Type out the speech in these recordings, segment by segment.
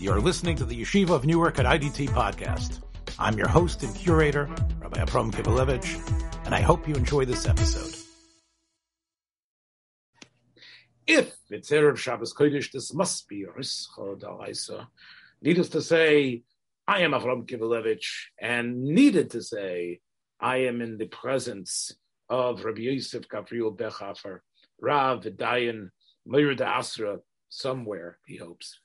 You're listening to the Yeshiva of Newark at IDT podcast. I'm your host and curator, Rabbi Abram Kivelevitz, and I hope you enjoy this episode. If it's Erev Shabbos Kodesh, this must be Rischa D'Araisa. Needless to say, I am Avram Kivelevitz, and needed to say, I am in the presence of Rabbi Yosef Gabriel Bechhofer, Rav Dayan Meir Asra, somewhere, he hopes.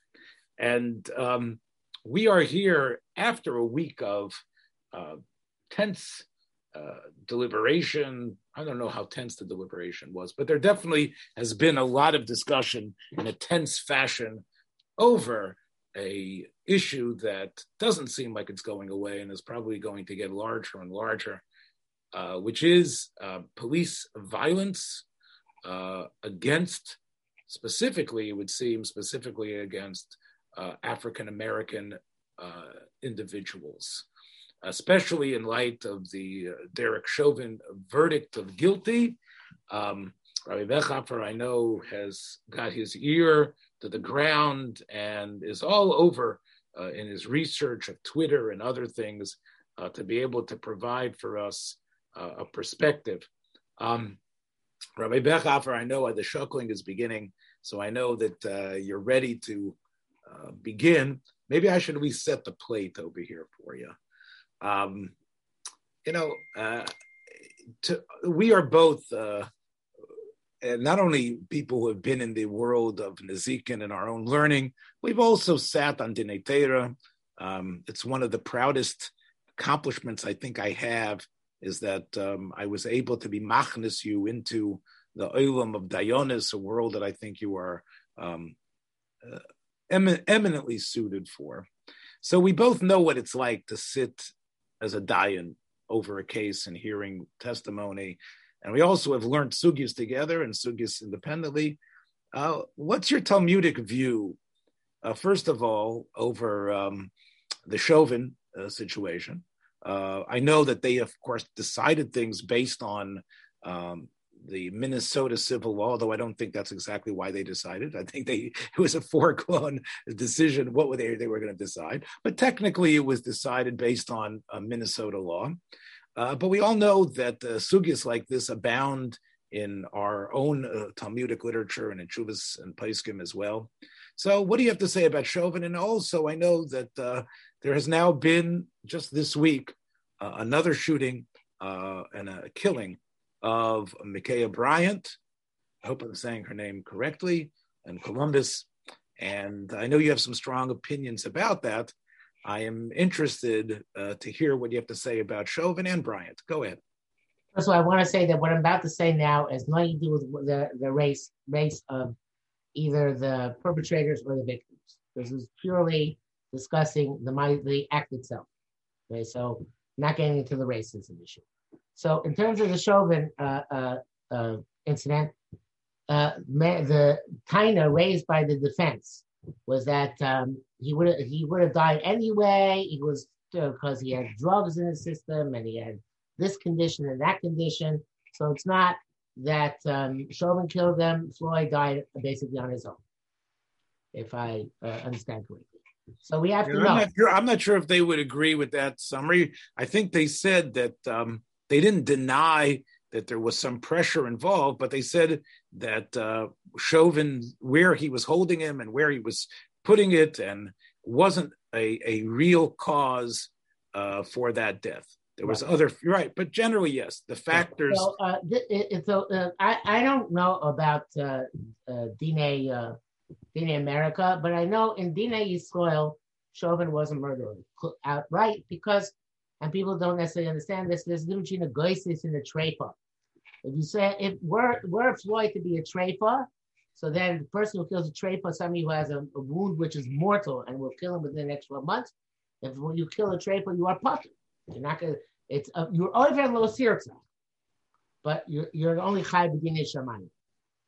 And um, we are here after a week of uh, tense uh, deliberation. I don't know how tense the deliberation was, but there definitely has been a lot of discussion in a tense fashion over a issue that doesn't seem like it's going away and is probably going to get larger and larger, uh, which is uh, police violence uh, against, specifically, it would seem, specifically against African American uh, individuals, especially in light of the uh, Derek Chauvin verdict of guilty. Um, Rabbi Bechhofer, I know, has got his ear to the ground and is all over uh, in his research of Twitter and other things uh, to be able to provide for us uh, a perspective. Um, Rabbi Bechhofer, I know the shuckling is beginning, so I know that you're ready to uh, begin, maybe I should reset the plate over here for you. Um, you know, uh, to, we are both uh, not only people who have been in the world of Nezikin and our own learning, we've also sat on Dinei Torah. Um, it's one of the proudest accomplishments I think I have is that um, I was able to be machnis you into the olam of Dayonis, a world that I think you are um, uh, eminently suited for. So we both know what it's like to sit as a dayan over a case and hearing testimony. And we also have learned sugyas together and sugyas independently. Uh, what's your Talmudic view, uh, first of all, over um, the Chauvin uh, situation? Uh, I know that they, of course, decided things based on um, the Minnesota civil law, although I don't think that's exactly why they decided. I think they it was a foregone decision what were they they were going to decide, but technically it was decided based on Minnesota law. Uh, but we all know that uh, sugyas like this abound in our own uh, Talmudic literature and in Chuvas and Paiskim as well. So, what do you have to say about Chauvin? And also, I know that uh, there has now been just this week uh, another shooting uh, and a killing of Micaiah Bryant. I hope I'm saying her name correctly, and Columbus. And I know you have some strong opinions about that. I am interested uh, to hear what you have to say about Chauvin and Bryant. Go ahead. First of all, I want to say that what I'm about to say now has nothing to do with the, the race race of either the perpetrators or the victims. This is purely discussing the the act itself. Okay, so not getting into the racism issue. So in terms of the Chauvin uh, uh, uh, incident, uh, the taina raised by the defense was that um, he would he would have died anyway. He was because he had drugs in his system and he had this condition and that condition. So it's not that um, Chauvin killed them. Floyd died basically on his own, if I uh, understand correctly. So we have to know. I'm not, sure, I'm not, sure, if they would agree with that summary. I think they said that um, they didn't deny that there was some pressure involved, but they said that uh, Chauvin, where he was holding him and where he was putting it, and wasn't a, a real cause uh, for that death. There was right. other right, but generally yes, the factors. So, uh, it, so uh, I I don't know about uh, uh, Dine uh, Dine America, but I know in Dine Yisrael, Chauvin was a murderer outright because and people don't necessarily understand this. There's a difference between a goisis and a treifa. If you say if were were Floyd to be a treifa, so then the person who kills a treifa, somebody who has a, a, wound which is mortal and will kill him within the next 12 months. If when you kill a treifa, you are putter. You're not gonna. It's uh, you're over low sirtza, but you're you're only chai b'dinei shamani.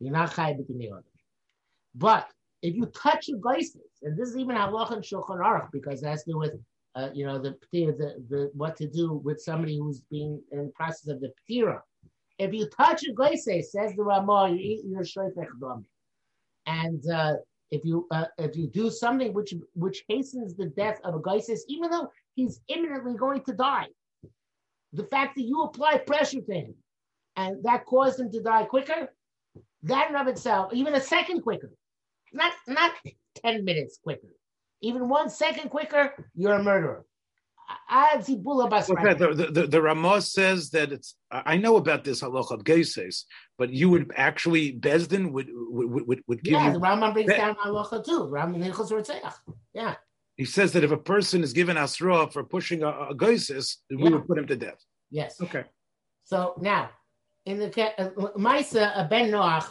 You're not chai b'dinei other. But if you touch your goisis, and this is even halach and shulchan aruch because it has to do with uh, you know, the, the, the what to do with somebody who's being in the process of the ptira. If you touch a glaise, says the Ramah, you eat your. And uh, if you uh, if you do something which which hastens the death of a goisis, even though he's imminently going to die, the fact that you apply pressure to him and that caused him to die quicker, that in of itself, even a second quicker, not not ten minutes quicker, even one second quicker, you're a murderer. Okay, the, the, the, Ramos says that it's. I know about this halacha geises, but you would actually Bezdin would would would, would give yeah, the Rambam brings be- down halacha too. Rambam Yeah. He says that if a person is given asra for pushing a, a geises, we yeah. would put him to death. Yes. Okay. So now, in the uh, Maisa, a Ben Noach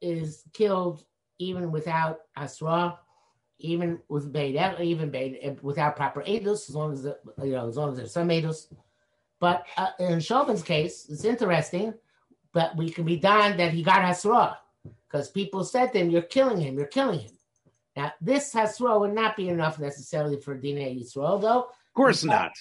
is killed even without asra even with Beid, even Beid, without proper edus, as long as the, you know, as long as there's some edus. But uh, in Chauvin's case, it's interesting, but we can be done that he got Hasra because people said to him, "You're killing him. You're killing him." Now, this Hasra would not be enough necessarily for Dina Yisrael, though. Of course not.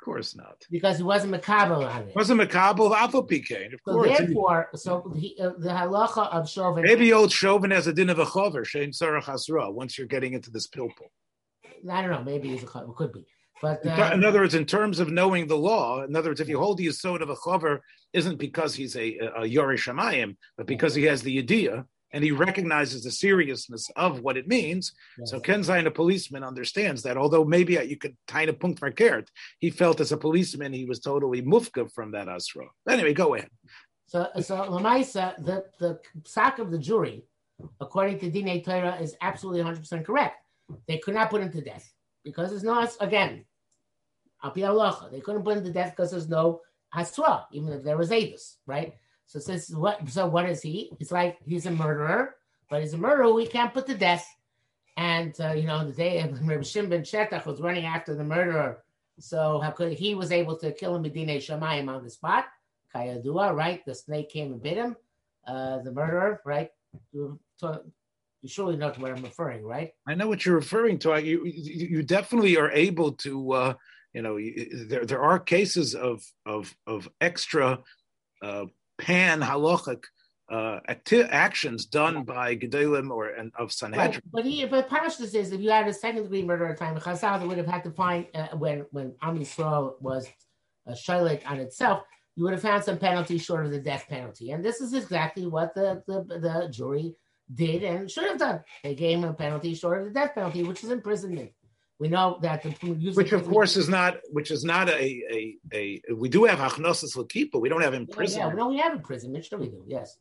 Of course not. Because he wasn't Makabel on it. Wasn't Makabel Alpha PK. Of so course. Therefore, so he, uh, the halacha of Chauvin. Maybe old Chauvin has a din of a chover, Shein Sarah Hasra, once you're getting into this pilpul. I don't know. Maybe he's a chover. Could be. But uh, in other words, in terms of knowing the law, in other words, if you hold the yisod of a chover, isn't because he's a, a, a Yorishamayim, but because he has the idea, and he recognizes the seriousness of what it means. Yes. So Ken Zayin, a policeman, understands that although maybe uh, you could kind of punkt verkehrt, he felt as a policeman he was totally mufka from that asra. Anyway, go ahead. So, so Lamaisa, the the sack of the jury, according to Dine Torah, is absolutely 100 percent correct. They could not put him to death because there's no again. They couldn't put him to death because there's no hasra, even if there was Avis, right? So says what? So what is he? It's like he's a murderer, but he's a murderer we can't put to death. And uh, you know, the day Rabbi Shimon Shetach was running after the murderer, so how could he was able to kill him Medine Shamayim on the spot? Kayadua, right? The snake came and bit him. Uh, the murderer, right? You, you surely know to what I'm referring, right? I know what you're referring to. You you, you definitely are able to. Uh, you know, there there are cases of of of extra uh, pan halachic uh, acti- actions done by Gedolim or and of Sanhedrin. Right. But he, but Parashah says if you had a second degree murder at time, Chazal they would have had to find uh, when when Am Yisrael was a uh, on itself, you would have found some penalty short of the death penalty, and this is exactly what the the, the jury did and should have done. They gave him a penalty short of the death penalty, which is imprisonment. We know that the which of course is not which is not a a, a we do have hachnosis but we don't have imprisonment. Yeah, yeah, no, we have imprisonment. Sure, we do. Yes,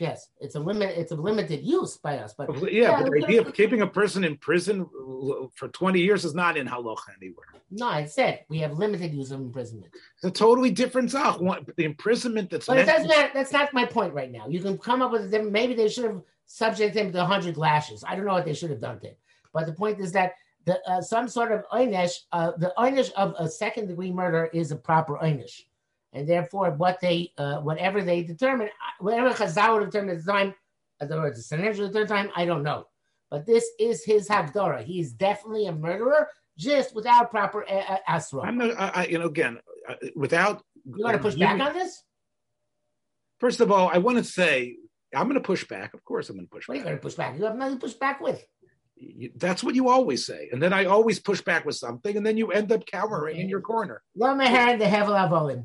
yes, it's a limit. It's a limited use by us. But yeah, yeah but the idea of keeping a person in prison for twenty years is not in halacha anywhere. No, I said we have limited use of imprisonment. It's a totally different zach. The imprisonment that's but it doesn't matter. That's not my point right now. You can come up with a different. Maybe they should have subjected him to hundred lashes. I don't know what they should have done to him. But the point is that the, uh, some sort of einish, uh, the einish of a second degree murder is a proper einish. And therefore, what they, uh, whatever they determine, uh, whatever Chazal would determine at the time, in other words, the Sanhedrin at the time, I don't know. But this is his Hagdara. He is definitely a murderer, just without proper uh, uh asra. I'm not, I, you know, again, without. You want to push back on this? First of all, I want to say I'm going to push back. Of course, I'm going to push what back. What are you going to push back? You have nothing to push back with that's what you always say. And then I always push back with something, and then you end up cowering okay. in your corner. Let me hear the Hevel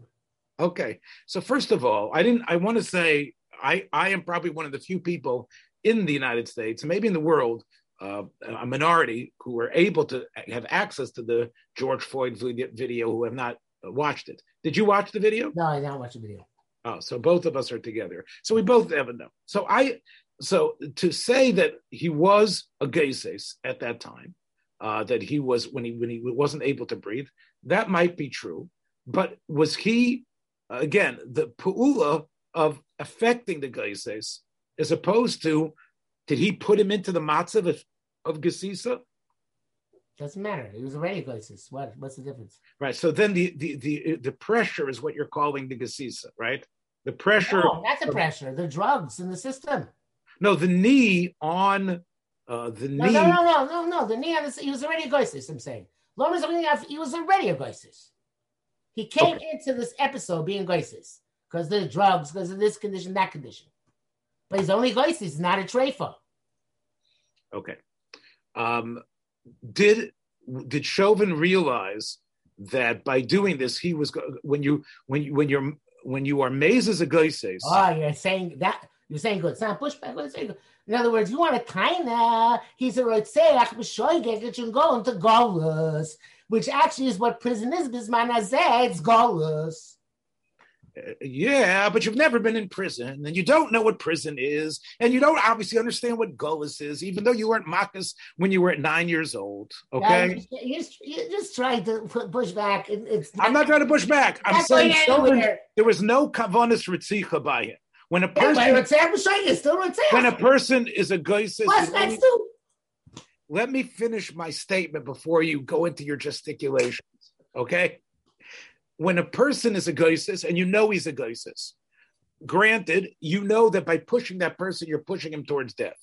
Okay. So first of all, I didn't I want to say I, I am probably one of the few people in the United States, maybe in the world, uh, a minority who are able to have access to the George Floyd video who have not watched it. Did you watch the video? No, I didn't watch the video. Oh, so both of us are together. So we both never know. So I so to say that he was a geises at that time, uh, that he was when he when he wasn't able to breathe, that might be true. But was he again the pu'ula of affecting the geises as opposed to did he put him into the matzav of, of gesisa? Doesn't matter. He was already geises. What what's the difference? Right. So then the the the, the pressure is what you're calling the gesisa, right? The pressure. No, not the pressure. The drugs in the system. No, the knee on uh, the no, knee. No, no, no, no, no. The knee on the, he was already a goisis, I'm saying. Lomas he was already a goisis. He came okay. into this episode being goisis because of the drugs, because of this condition, that condition. But he's only goisis, not a treifa. Okay. Um, did did Chauvin realize that by doing this he was when you when you when you're when you are mazes a goises. Oh, you're saying that you're saying good. It's not pushback. In other words, you want to kind of he's a rotzeach b'shoigeg can go into golus, which actually is what prison is. Bisman it's golus. Uh, yeah, but you've never been in prison, and you don't know what prison is, and you don't obviously understand what gullus is, even though you weren't Makkas when you were at nine years old. Okay, yeah, you're, just, you're, just, trying to push back. It, I'm not trying to push back. I'm saying there was no kavanas ritzicha by him. When a person, when a person is a goyis, let me finish my statement before you go into your gesticulations. Okay when a person is a goisis and you know he's a goisis, granted, you know that by pushing that person, you're pushing him towards death.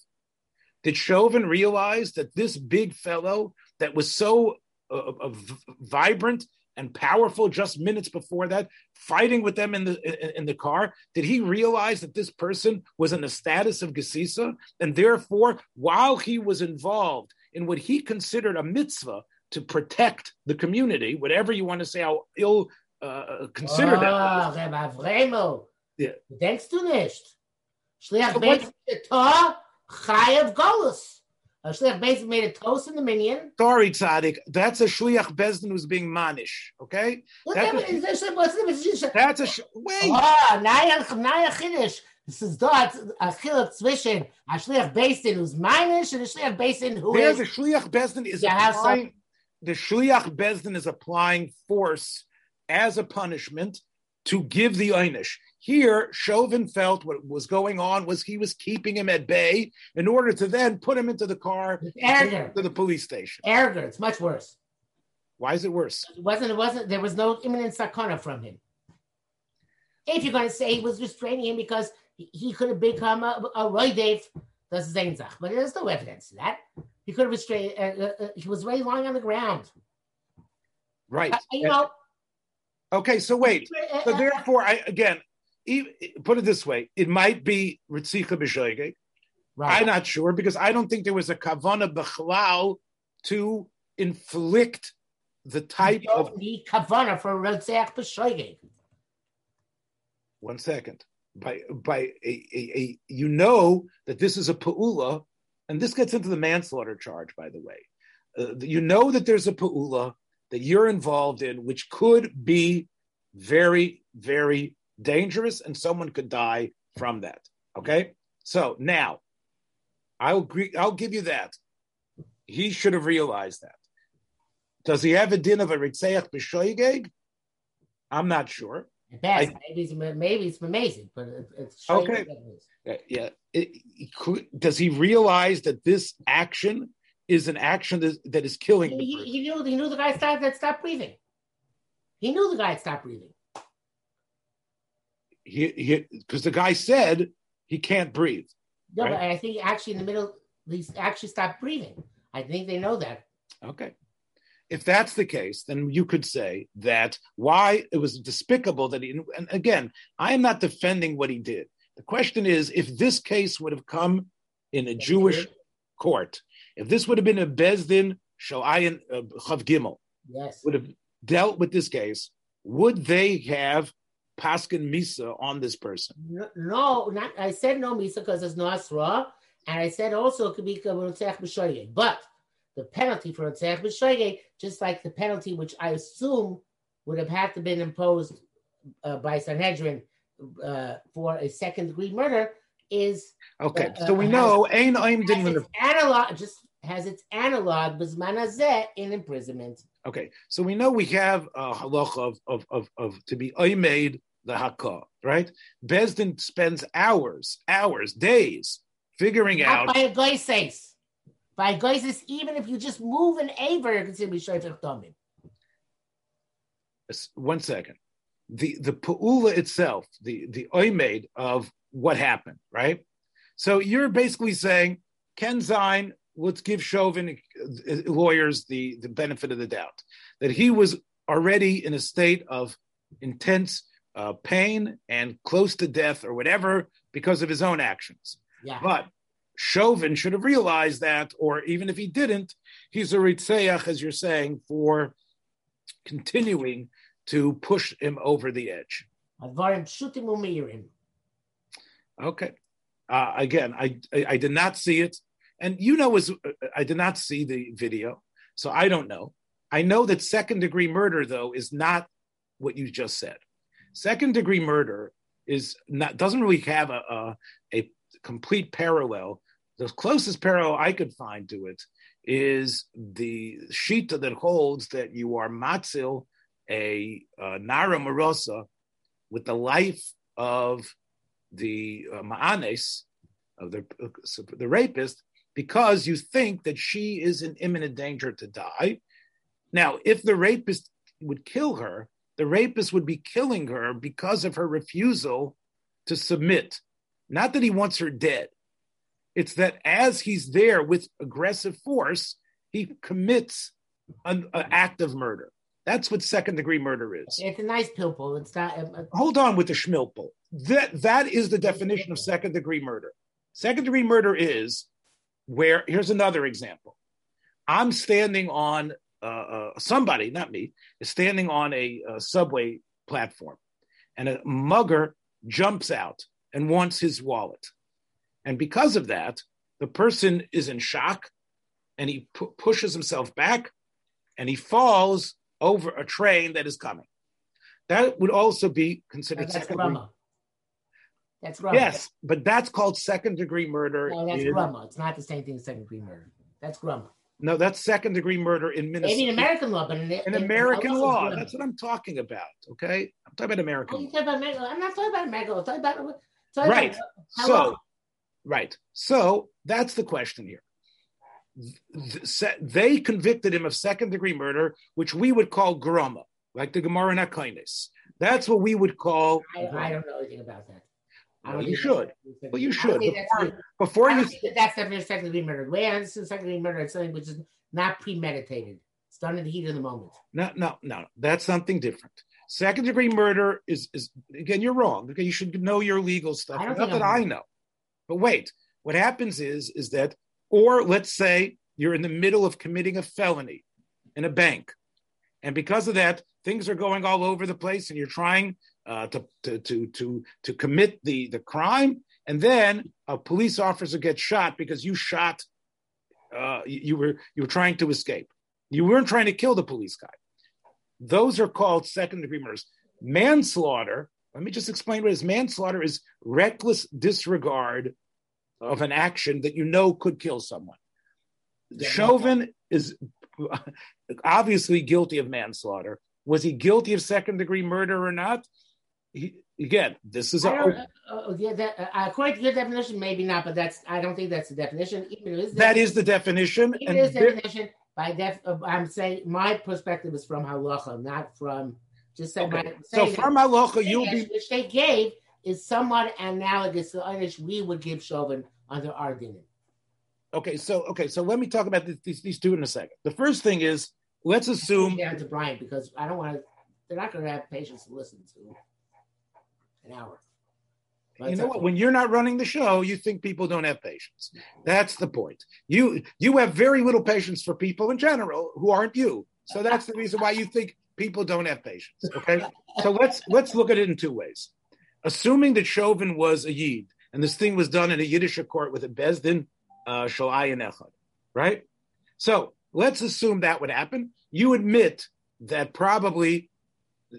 Did Chauvin realize that this big fellow that was so uh, uh, vibrant and powerful just minutes before that, fighting with them in the in, the car, did he realize that this person was in the status of Gesisa? And therefore, while he was involved in what he considered a mitzvah to protect the community, whatever you want to say, how ill uh, consider oh, that. Reb Avremo. Yeah. Denkst du nicht? Shliach so Tor Chayev Golus. A Shliach Beis made a toast in the minion. Sorry, Tzadik. That's a Shliach Bezdin who's being manish. Okay? That's a, that's a wait. Oh, Naya Chiddush. Das ist dort a Chiluk zwischen a Shliach Bezdin who's manish and a Shliach Bezdin who There's is... the Shliach Bezdin is applying... The Shliach Bezdin is applying force as a punishment to give the einish. Here, Chauvin felt what was going on was he was keeping him at bay in order to then put him into the car to the police station. Erger, it's much worse. Why is it worse? It wasn't. It wasn't. There was no imminent sakana from him. If you're going to say he was restraining him because he, could have become a, a roidev, that's Zainzach. But there's no evidence of that. He could have restrained. Uh, uh, uh, he was already lying on the ground. Right. Uh, you know, Okay, so wait. So therefore, I again put it this way: it might be ritzicha b'shoigeg. Right. I'm not sure because I don't think there was a kavana b'chalal to inflict the type you don't of need kavana for ritzach b'shoigeg. One second. By by a, a, a, you know that this is a paula, and this gets into the manslaughter charge. By the way, uh, you know that there's a paula that you're involved in, which could be very, very dangerous, and someone could die from that. Okay, so now I'll agree. I'll give you that. He should have realized that. Does he have a din of a ritzeach b'shoigeg? I'm not sure. I, maybe it's maybe it's amazing, but it's okay. Yeah, it, it, does he realize that this action is an action that, that is killing he, he, he, knew he knew the guy stopped that stopped breathing. He knew the guy had stopped breathing. He because the guy said he can't breathe. No, right? but I think actually in the middle he actually stopped breathing. I think they know that. Okay. If that's the case, then you could say that why it was despicable that he and again, I am not defending what he did. The question is if this case would have come in a Jewish court if this would have been a Bezdin Shalayan uh, Chav Gimel, yes, would have dealt with this case, would they have Paskin Misa on this person? No, not, I said no Misa because it's no Asra, and I said also it could be. But the penalty for Rotzech B'Shoyeg, just like the penalty which I assume would have had to been imposed uh, by Sanhedrin uh, for a second degree murder, is okay. Uh, so we know Ain Aim didn't analog. Just has its analog bismanazeh in imprisonment. Okay, so we know we have a halacha of, of, of, of to be made the hakah, right? Bezdin spends hours, hours, days figuring Not out by a goises. By goises, even if you just move an aver, you can still be domim. One second. The the pu'ula itself, the the oimed of what happened, right? So you're basically saying Ken Zine let's give Chauvin uh, lawyers the, the benefit of the doubt that he was already in a state of intense uh, pain and close to death or whatever because of his own actions. Yeah. But Chauvin should have realized that, or even if he didn't, he's a ritzeach, as you're saying, for continuing to push him over the edge. Okay. Uh, again, I, I, I did not see it, and you know, as I did not see the video, so I don't know. I know that second degree murder, though, is not what you just said. Second degree murder is not doesn't really have a, a, a complete parallel. The closest parallel I could find to it is the shita that holds that you are matzil a, a nara marosa with the life of the uh, ma'anes of the uh, the rapist because you think that she is in imminent danger to die. Now, if the rapist would kill her, the rapist would be killing her because of her refusal to submit. Not that he wants her dead. It's that as he's there with aggressive force, he commits an, an act of murder. That's what second degree murder is. It's a nice pilpul. It's not. Uh, Hold on with the schmilpul. That that is the definition of second degree murder. Second degree murder is where. Here's another example. I'm standing on uh, uh, somebody, not me, is standing on a, a subway platform, and a mugger jumps out and wants his wallet, and because of that, the person is in shock, and he pu- pushes himself back, and he falls over a train that is coming. That would also be considered that's degree. That's. Yes, but that's called second degree murder. No, that's in-. It's not the same thing as second degree murder. That's grumma. no, that's second degree murder in Minnesota. Maybe in American law, but in, in American also law. That's what I'm talking about. Okay, I'm talking about Oh, American. about American. I'm not talking about American law. I'm talking about, talking Right. about So, long- right. So that's the question here. They convicted him of second degree murder, which we would call groma, like the Gemara in Akainis. That's what we would call. I, I don't know anything about that. Well, you should. Well, you should. Before, before you that that's definitely second degree murder. The way I understand second degree murder is something which is not premeditated. It's done in the heat of the moment. No, no, no. That's something different. Second degree murder is is again. You're wrong. Okay, you should know your legal stuff. Not that I'm I know. But wait, what happens is is that, or let's say you're in the middle of committing a felony in a bank, and because of that, things are going all over the place, and you're trying uh, to, to to to to commit the the crime, and then a police officer gets shot because you shot. Uh, you, were you were trying to escape. You weren't trying to kill the police guy. Those are called second degree murders. Manslaughter, let me just explain what it is. Manslaughter is reckless disregard of an action that you know could kill someone. Yeah. Chauvin is obviously guilty of manslaughter. Was he guilty of second degree murder or not? He, again, this is a, uh, uh, yeah, that, uh, according to your definition, maybe not, but that's I don't think that's the definition. Even is that is the definition. even and if it's there- definition by def. Uh, I'm saying my perspective is from halacha, not from just saying. okay. So from that- halacha, you'll be which they gave is somewhat analogous to which we would give Chauvin under our dinim. okay. So okay. So let me talk about this, these these two in a second. The first thing is let's assume down to Bryant because I don't want to. They're not going to have patience to listen to an hour. You know what? When you're not running the show, you think people don't have patience. That's the point. You you have very little patience for people in general who aren't you. So that's the reason why you think people don't have patience. Okay. So let's let's look at it in two ways. Assuming that Chauvin was a Yid and this thing was done in a Yiddish court with a Bezdin uh, Shalayin Echad, right? So let's assume that would happen. You admit that probably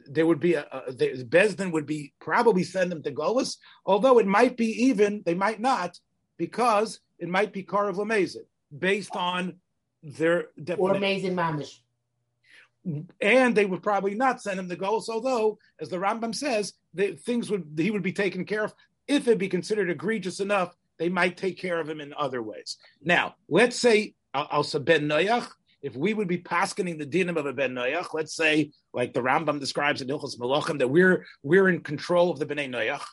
there would be a, a the, Bezdin would be probably send them to Golis, although it might be even they might not because it might be Karav Lamezid based on their or definition. amazing mamish. and they would probably not send him to Golis, although, as the Rambam says, the things would he would be taken care of if it be considered egregious enough. They might take care of him in other ways. Now, let's say Al Al- Ben Noyach, if we would be paskening the dinim of a Ben Noyach, let's say, like the Rambam describes in Hilchos Malachim, that we're we're in control of the Bnei Noyach.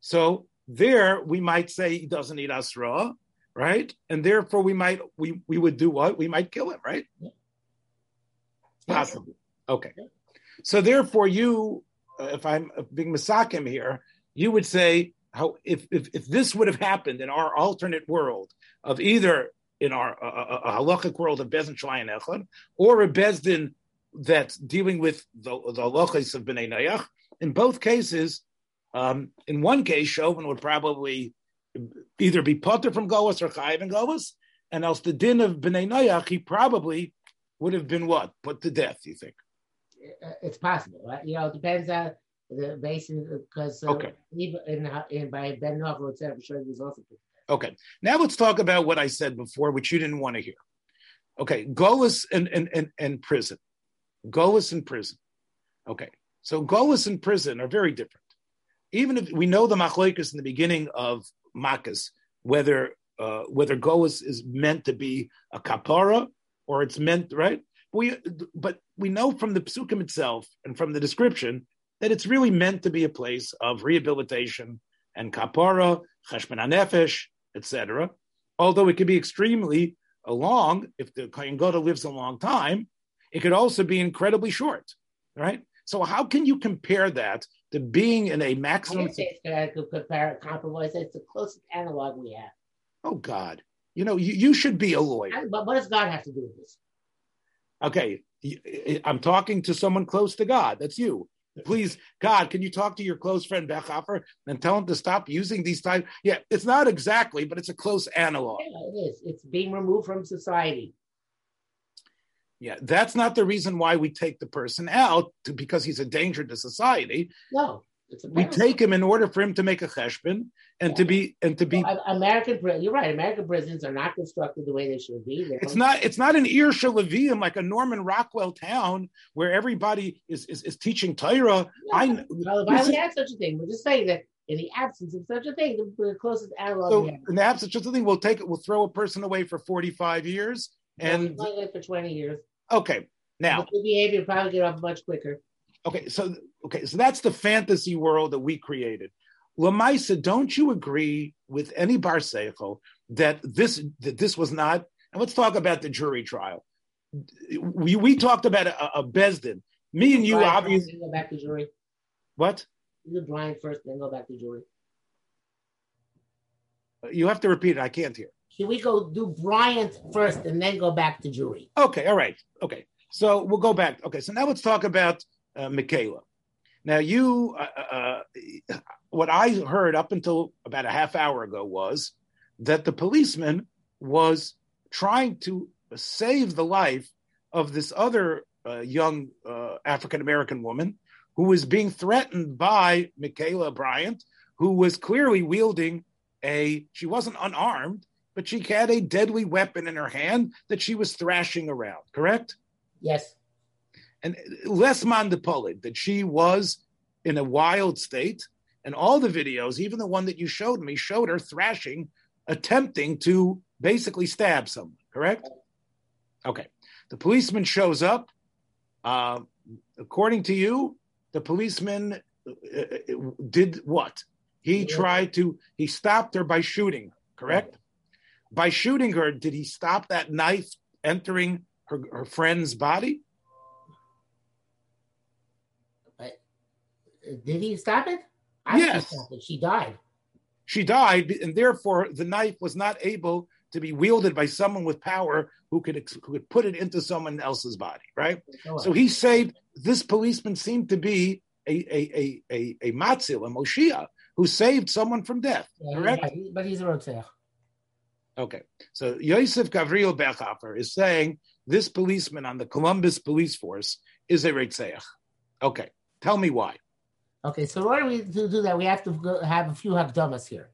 So there we might say he doesn't eat asra, right? And therefore we might we we would do what? We might kill him, right? Possibly. Okay. So therefore, you, uh, if I'm being masakim here, you would say how if, if if this would have happened in our alternate world, of either in our uh, a halachic world of Bezdin Shalayan Echad, or a Bezdin that's dealing with the, the halachas of Bnei Nayach. In both cases, um, in one case, Chauvin would probably either be putter from Goas or Chayiv and Goas, and else the din of Bnei Nayach, he probably would have been what? Put to death, you think? Uh, it's possible. Right? You know, it depends on the basin, because uh, okay. even in, in, by Ben etc., I'm sure there's also Okay. Now let's talk about what I said before, which you didn't want to hear. Okay. Golas and, and, and, and prison. Golas and prison. Okay. So Golas and prison are very different. Even if we know the machloikas in the beginning of Makkos, whether uh, whether Golas is meant to be a kapara or it's meant right. We but we know from the psukim itself and from the description that it's really meant to be a place of rehabilitation and kapara, cheshbon nefesh, etc. Although it can be extremely long, if the Kohen Gadol lives a long time, it could also be incredibly short, right? So how can you compare that to being in a maximum? I could compare compromise. It's the closest analog we have. Oh God, you know you, you should be a lawyer. But what does God have to do with this? Okay, I'm talking to someone close to God. That's you. Please, God, can you talk to your close friend Bechhofer and tell him to stop using these types? Yeah, it's not exactly, but it's a close analog. Yeah, it is. It's being removed from society. Yeah, that's not the reason why we take the person out to, because he's a danger to society. No, we take him in order for him to make a cheshbon and yeah. to be and to be well, American. You're right. American prisons are not constructed the way they should be. They're it's not. It's not an Ir Shalavium like a Norman Rockwell town where everybody is is, is teaching Torah. Yeah. I well, if I only had such a thing, we're just saying that in the absence of such a thing, the closest analog. So in the absence of such a thing, we'll take it. We'll throw a person away for forty five years and well, for twenty years. Okay, now the behavior probably get off much quicker. Okay, so okay, so that's the fantasy world that we created. Lamaisa, don't you agree with any bar seichel that this that this was not? And let's talk about the jury trial. We we talked about a, a Bezdin. Me and you Brian obviously go back to jury. What? You do Bryant first, then go back to jury. You have to repeat it. I can't hear. Can we go do Bryant first and then go back to jury? Okay, all right. Okay. So we'll go back. Okay, so now let's talk about uh, Michaela. Now, you, uh, uh, what I heard up until about a half hour ago was that the policeman was trying to save the life of this other uh, young uh, African American woman who was being threatened by Michaela Bryant, who was clearly wielding a, she wasn't unarmed, but she had a deadly weapon in her hand that she was thrashing around, correct? Yes and less mandipolit, that she was in a wild state. And all the videos, even the one that you showed me, showed her thrashing, attempting to basically stab someone, correct? Okay. The policeman shows up. Uh, according to you, the policeman uh, uh did what? He tried to, he stopped her by shooting, correct? By shooting her, did he stop that knife entering her, her friend's body? Did he stop it? I yes. It. She died. She died, and therefore the knife was not able to be wielded by someone with power who could who could put it into someone else's body, right? So he saved. This policeman seemed to be a a a a, a matzil, a Moshiach, who saved someone from death. Yeah, correct? Yeah, but he's a rotzer. Okay, so Yosef Gavriel Bechhofer is saying this policeman on the Columbus police force is a Reitzeach. Okay, tell me why. Okay, so in order we to do that, we have to go, have a few hakdamas here.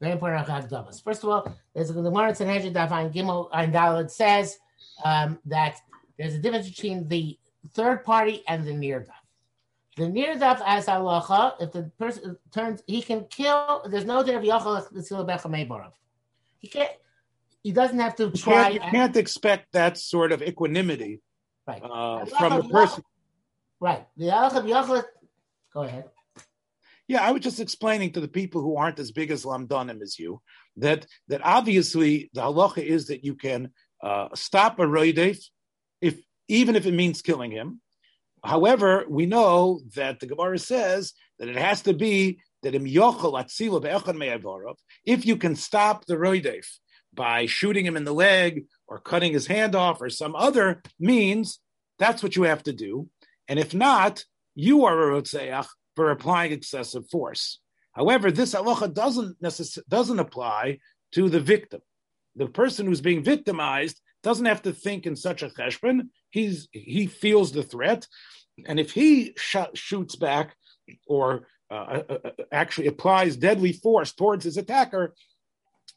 Very important hakdamas. First of all, there's the Gemara Sanhedrin Dafan Gimel and Dalit says um, that there's a difference between the third party and the near daf. The near daf as halacha, if the person turns, he can kill. There's no day of yachal He can't. He doesn't have to try. You can't, you can't expect that sort of equanimity right. uh, from the person. Right. The yachal Go ahead. Yeah, I was just explaining to the people who aren't as big as Lamdanim as you that that obviously the halacha is that you can uh, stop a roidef if even if it means killing him. However, we know that the Gemara says that it has to be that if you can stop the roidef by shooting him in the leg or cutting his hand off or some other means, that's what you have to do. And if not, you are a Rotseach for applying excessive force. However, this halacha doesn't necess- doesn't apply to the victim. The person who's being victimized doesn't have to think in such a cheshbon. He's he feels the threat, and if he sh- shoots back or uh, uh, uh, actually applies deadly force towards his attacker,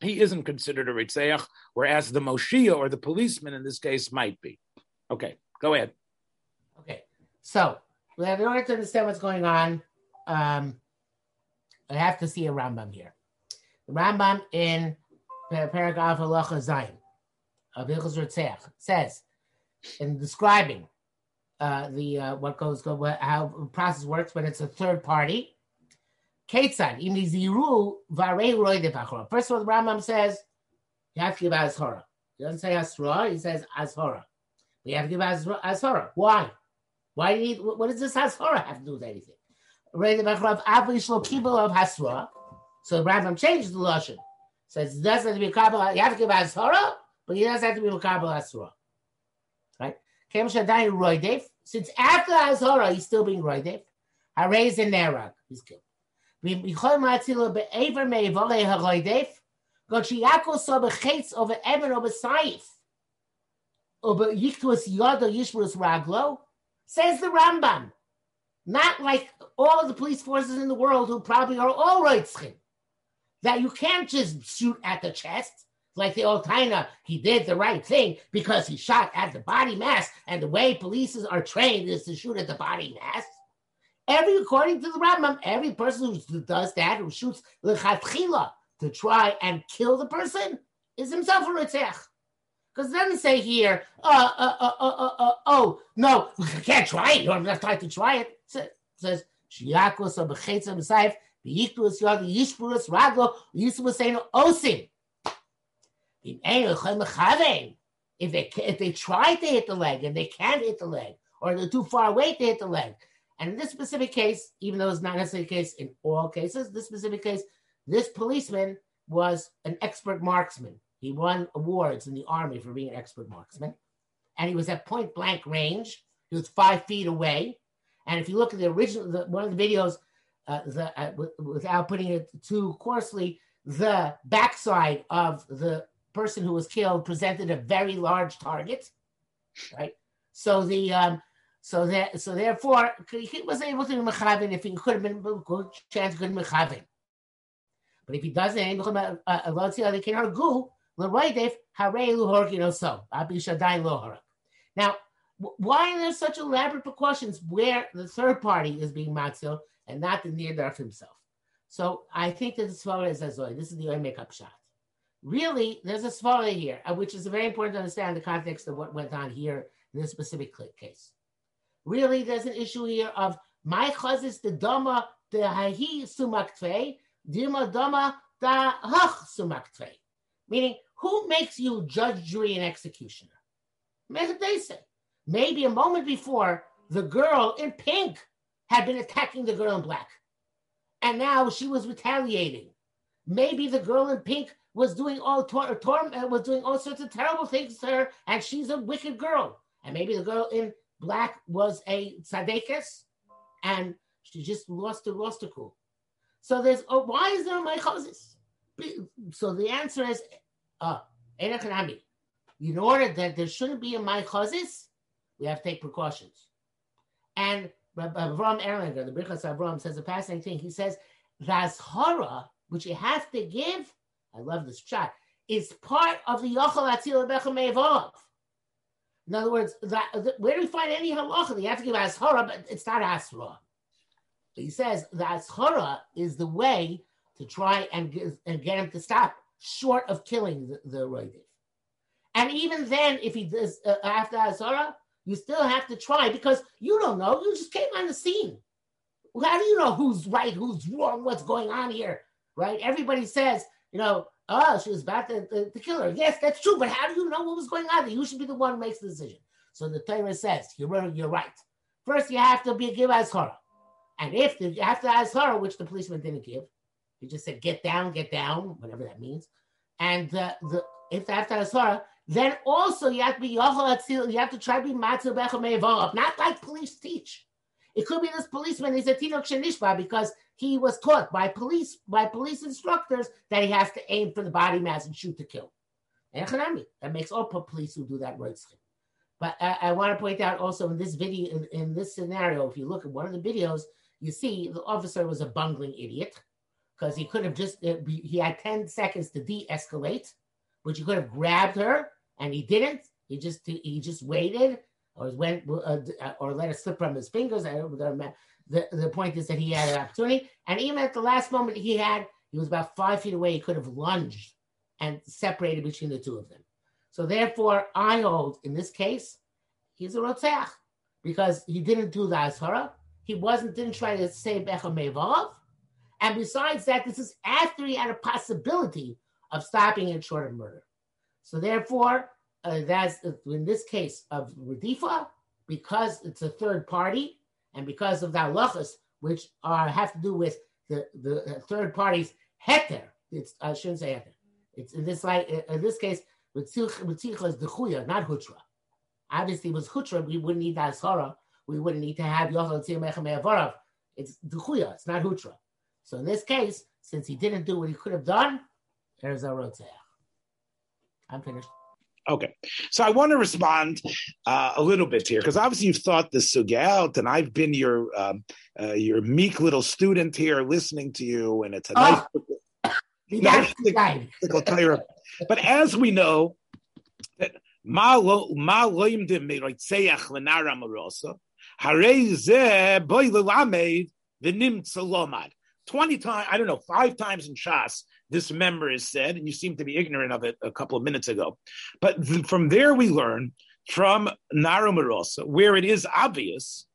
he isn't considered a ritzeach, whereas the Moshiach or the policeman in this case might be. Okay, go ahead. Okay, so in order to understand what's going on, um, I have to see a Rambam here. The Rambam in paragraph Halacha Zayin of Ilchus Ritzeach says, in describing uh, the uh, what goes how the process works when it's a third party, varei roide First of all, the Rambam says you have to give Azhara. He doesn't say Asra, he says Azhara. We have to give Azhara. Why? Why do you need, what does this Hasara have to do with anything? So the Rambam changed the Lashon. Says, it doesn't have to be Kabbalah, you have to give Hasara, but he doesn't have to be Kabbalah Hasara. Right? Kem Shadai Roidev. Since after Hasara, he's still being Roidev. Harez in Nerag, he's killed. Michol Matzilo be'ever me'evole ha'roidev. Gochiyako so be'chetz over ever over saif. Over yiktus yod or raglo says the Rambam. Not like all of the police forces in the world who probably are all Reitzchen. That you can't just shoot at the chest like the old Taina, he did the right thing because he shot at the body mass, and the way police are trained is to shoot at the body mass. Every, according to the Rambam, every person who does that, who shoots lechatchila to try and kill the person, is himself a ritzech. Because doesn't say here, uh, uh, uh, uh, uh, uh oh, no, you can't try it. You don't time to try it. It says, Shiakos or Bechetzah Messiah, V'yiktus yod yishpurus raglo, yismus saying osim. If they, if they try to hit the leg and they can't hit the leg, or they're too far away to hit the leg, and in this specific case, even though it's not necessarily the case in all cases, this specific case, this policeman was an expert marksman. He won awards in the army for being an expert marksman. And he was at point blank range. He was five feet away. And if you look at the original, the, one of the videos, uh, the, uh, without putting it too coarsely, the backside of the person who was killed presented a very large target, right? So the um, so that so therefore he was able to be mechavin if he could have been a good chance could be mechavin. But if he doesn't, uh, Now, why are there such elaborate precautions where the third party is being matzil and not the near himself? So I think that the svara is azoy. This is the oy makeup shot. Really, there's a svara here, uh, which is very important to understand the context of what went on here in this specific case. Really, there's an issue here of my chazis the dama the hahi sumaktve, dima dama da hach sumaktve. Meaning, who makes you judge, jury, and executioner? Maybe a moment before, the girl in pink had been attacking the girl in black. And now she was retaliating. Maybe the girl in pink was doing all tor- tor- uh, was doing all sorts of terrible things to her, and she's a wicked girl. And maybe the girl in black was a tzaddikus, and she just lost her lost. So there's oh, why is there a meichozis? So the answer is uh in order that there shouldn't be a meichozis, we have to take precautions. And Avram Erlanger, the Birchas Avram, says a fascinating thing. He says horror which you have to give, I love this shot, is part of the Yochel Atzil Bechem in other words, that, where do we find any halacha? You have to give ashara, but it's not asra. He says the ashara is the way to try and and get him to stop, short of killing the, the And even then, if he does uh, after Azara, you still have to try because you don't know. You just came on the scene. How do you know who's right, who's wrong, what's going on here? Right? Everybody says, you know, oh, she was about to, to, to, kill her. Yes, that's true, but how do you know what was going on? You should be the one who makes the decision. So the Torah says, you're, you're right. First, you have to be give Azara. And if the, after Azara, which the policeman didn't give, he just said, get down, get down, whatever that means. And uh, the if after Asara, then also you have to be you have to try to be matzah bechamevarov, not like police teach. It could be this policeman is a tinok shenishba because he was taught by police by police instructors that he has to aim for the body mass and shoot to kill. That makes all police who do that right. But I, I, want to point out also in this video, in, in, this scenario, if you look at one of the videos, you see the officer was a bungling idiot because he could have just, uh, he had 10 seconds to de escalate, which he could have grabbed her and he didn't. He just, he just waited or went, uh, or let it slip from his fingers. The, the, the point is that he had an opportunity. And even at the last moment he had, he was about five feet away. He could have lunged and separated between the two of them. So therefore, I hold in this case, he's a rotzeach because he didn't do the azhara. He wasn't didn't try to say becha mevav. And besides that, this is after he had a possibility of stopping it short of murder. So therefore, uh, that's uh, in this case of Radifa, because it's a third party and because of the halachas, which are have to do with the, the uh, third party's heter. It's I shouldn't say heter. It's in this like uh, in this case, Ritzicha is the chuya, not hutra. Obviously, it was hutra, we wouldn't need that asara. We wouldn't need to have yochel tzir It's the chuya, it's not hutra. So in this case, since he didn't do what he could have done, there's a rotzeach. I'm finished. Okay, so I want to respond uh, a little bit here because obviously you've thought this sugi out, and I've been your um, uh, your meek little student here, listening to you, and it's a oh. nice, nice But as we know, that ma loim de meroitzeach lenara marosa, harei ze boy lelamed v'nim tzalomad. Twenty times, I don't know, five times in Shas, this member is said, and you seem to be ignorant of it a couple of minutes ago. But th- from there, we learn from Narumarosa, where it is obvious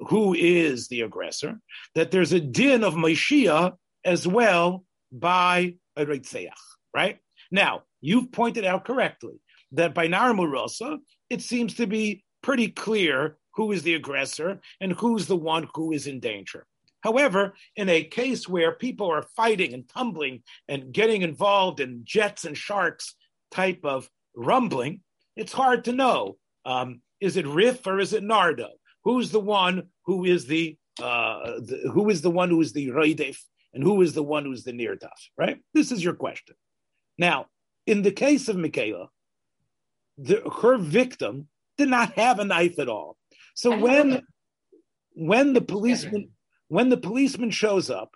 who is the aggressor, that there's a din of Mashiach as well by a Reitzeach, right? Now, you've pointed out correctly that by Narumarosa, it seems to be pretty clear who is the aggressor and who's the one who is in danger. However, in a case where people are fighting and tumbling and getting involved in jets and sharks type of rumbling, it's hard to know. Um, is it Riff or is it Nardo? Who's the one who is the, uh, the who is the one who is the Roidef and who is the one who's the Nirdaf? Right. This is your question. Now, in the case of Michaela, the, her victim did not have a knife at all. So when when the policeman when the policeman shows up,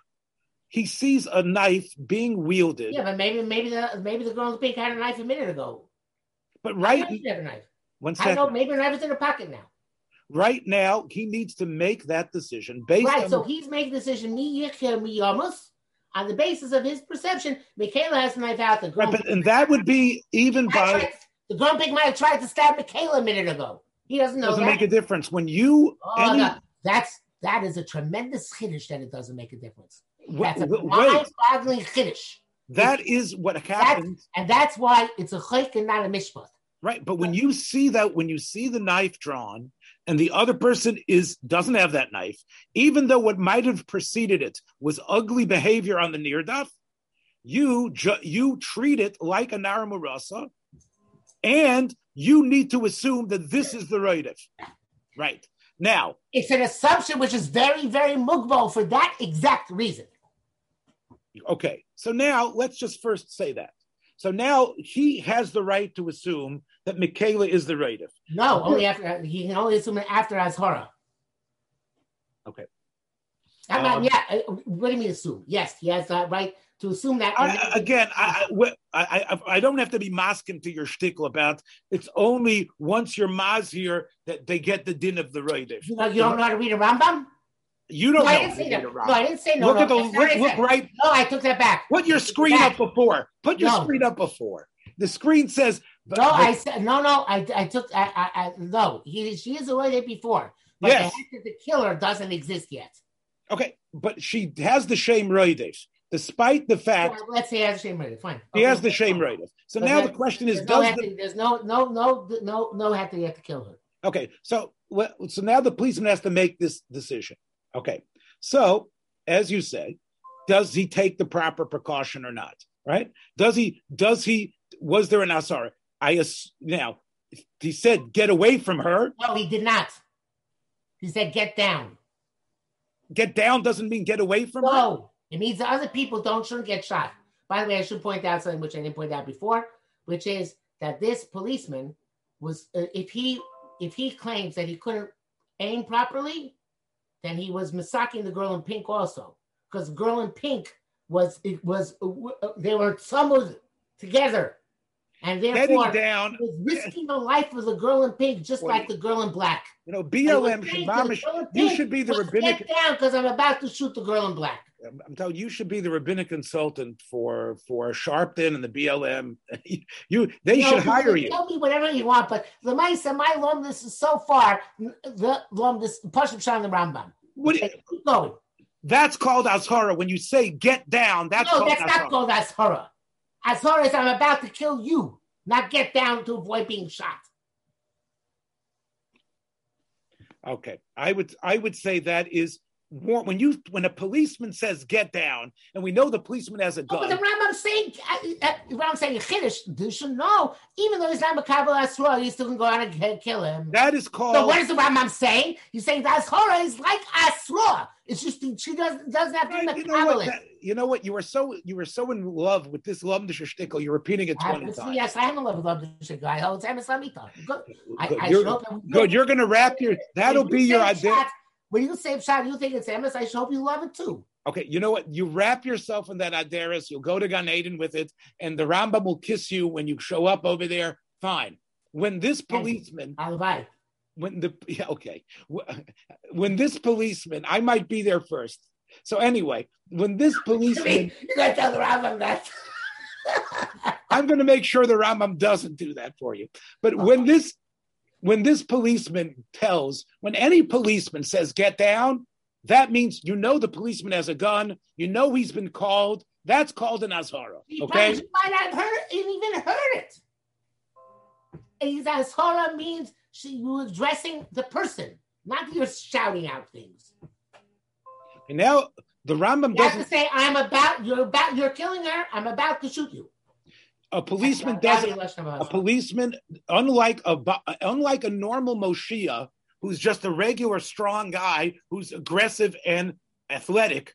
he sees a knife being wielded. Yeah, but maybe maybe the maybe the girl the pink had a knife a minute ago. But right, I have a knife. One second. I know maybe the knife is in her pocket now. Right now, he needs to make that decision based. Right, on so he's making the decision. Me me on the basis of his perception. Michaela has a knife out. The right, but, and that would be even by tried, the grumpig might have tried to stab Michaela a minute ago. He doesn't know. Doesn't that. make a difference when you. Oh, any, no. that's that is a tremendous chiddush that it doesn't make a difference. That's a mind-boggling chiddush. That is what happens, and that's why it's a chayk and not a mishpat. Right, but when you see that, when you see the knife drawn, and the other person is doesn't have that knife, even though what might have preceded it was ugly behavior on the nirdaf, you ju- you treat it like a naramurasa, and you need to assume that this is the right Right. Now, it's an assumption which is very, very mugbal for that exact reason. Okay, so now let's just first say that. So now he has the right to assume that Michaela is the Raidif. No, only after he can only assume it after Azhara. Okay. I'm not, um, yeah, uh, what do you mean assume? Yes, he has the right to assume that. I, again, I, I, I, I, don't have to be masking to your shtickle about it's only once you're here that they get the din of the Raidif. You, know, you don't know how to read a Rambam? You don't no, know. I didn't say no. no, I didn't say no. Look no, at the look, look, right. No, I took that back. Put your screen up before. Put your no. screen up before. The screen says. No, I said no, no. I, I took. I, I, I no. He, she is aware before, but yes. the, the killer doesn't exist yet. Okay, but she has the shame roidish, despite the fact. Well, let's say he has the shame roidish. Fine. He okay. has the shame roidish. So, so now the question is, does no the, there's no no no no no have to get to kill her. Okay, so so now the policeman has to make this decision. Okay, so as you say, does he take the proper precaution or not? Right? Does he does he was there an asara? I now he said get away from her. No, he did not. He said get down. Get down doesn't mean get away from no, her. It means the other people don't shouldn't get shot. By the way, I should point out something which I didn't point out before, which is that this policeman was uh, if he if he claims that he couldn't aim properly, then he was massacring the girl in pink also, because girl in pink was it was uh, they were summoned together, and therefore down was risking the life of the girl in pink just well, like the girl in black. You know, BLM you should be the rabbinic. Get down because I'm about to shoot the girl in black. I'm telling you, you should be the rabbinic consultant for for Sharpton and the BLM. you, they should hire you. Tell me whatever you want, but the Maisa, my lumnus is so far the lumnus Pashim Shan the Rambam. What, okay, keep going. That's called Azhara. When you say get down, that's no, called that's not called Azhara. Azhara is I'm about to kill you, not get down to avoid being shot. Okay, I would I would say that is when you when a policeman says get down, and we know the policeman has a gun. Oh, but the Rambam saying, uh, uh, Rambam saying Chiddush, you should know, even though he's not Makabel Asra, you still can go out and kill him. That is called. So what is the Rambam saying? He's saying that Asra is like Asra. It's just she doesn't doesn't have to right, you know, what, that, you know what? You were so you were so in love with this Lumdisher shtickle. You're repeating it twenty times. Yes, I am in love with Lumdisher guy. Oh, it's Emes Lamita. Good. I, I you're, good. You're going to wrap your. That'll be your idea. When you say Pshat, you think it's Emes, I hope you love it too. Okay, you know what? You wrap yourself in that Aderis, you'll go to Gan Eden with it, and the Rambam will kiss you when you show up over there. Fine. When this policeman, Alvai. when the yeah, okay, when this policeman, I might be there first. So anyway, when this policeman, you gotta tell the Rambam that. I'm going to make sure the Rambam doesn't do that for you. But when this when this policeman tells, when any policeman says get down, that means you know the policeman has a gun, you know he's been called. That's called an azhara. Okay, you might not heard even heard it. Azhara means she was addressing the person, not you're shouting out things. And now the Rambam you doesn't have to say, "I'm about you're about you're killing her. I'm about to shoot you." A policeman doesn't. A policeman, unlike a unlike a normal Moshia, who's just a regular strong guy who's aggressive and athletic,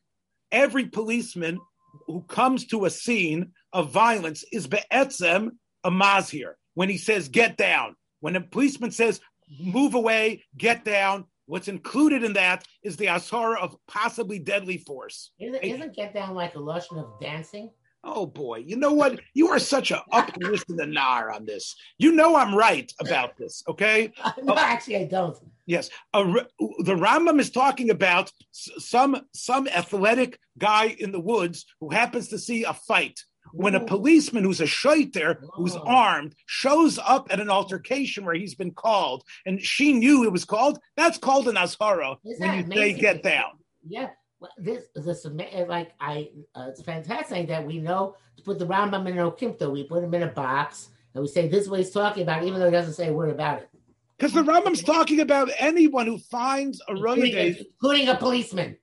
every policeman who comes to a scene of violence is be'etzem a mazhir. When he says get down, when a policeman says move away, get down, what's included in that is the asara of possibly deadly force. Isn't, isn't get down like a lotion of dancing? Oh boy, you know what? You are such a uplist in the nar on this. You know I'm right about this, okay? no, actually, I don't. Yes, the Rambam is talking about some some athletic guy in the woods who happens to see a fight. When a policeman who's a shaiter, who's armed, shows up at an altercation where he's been called, and she knew it was called, that's called an azhara when you say get down. Yeah, this this like I uh, it's fantastic that we know to put the Rambam in a Okimta. We put him in a box and we say this is what he's talking about, even though he doesn't say a word about it. Because the Rambam's talking about anyone who finds a including, including a policeman.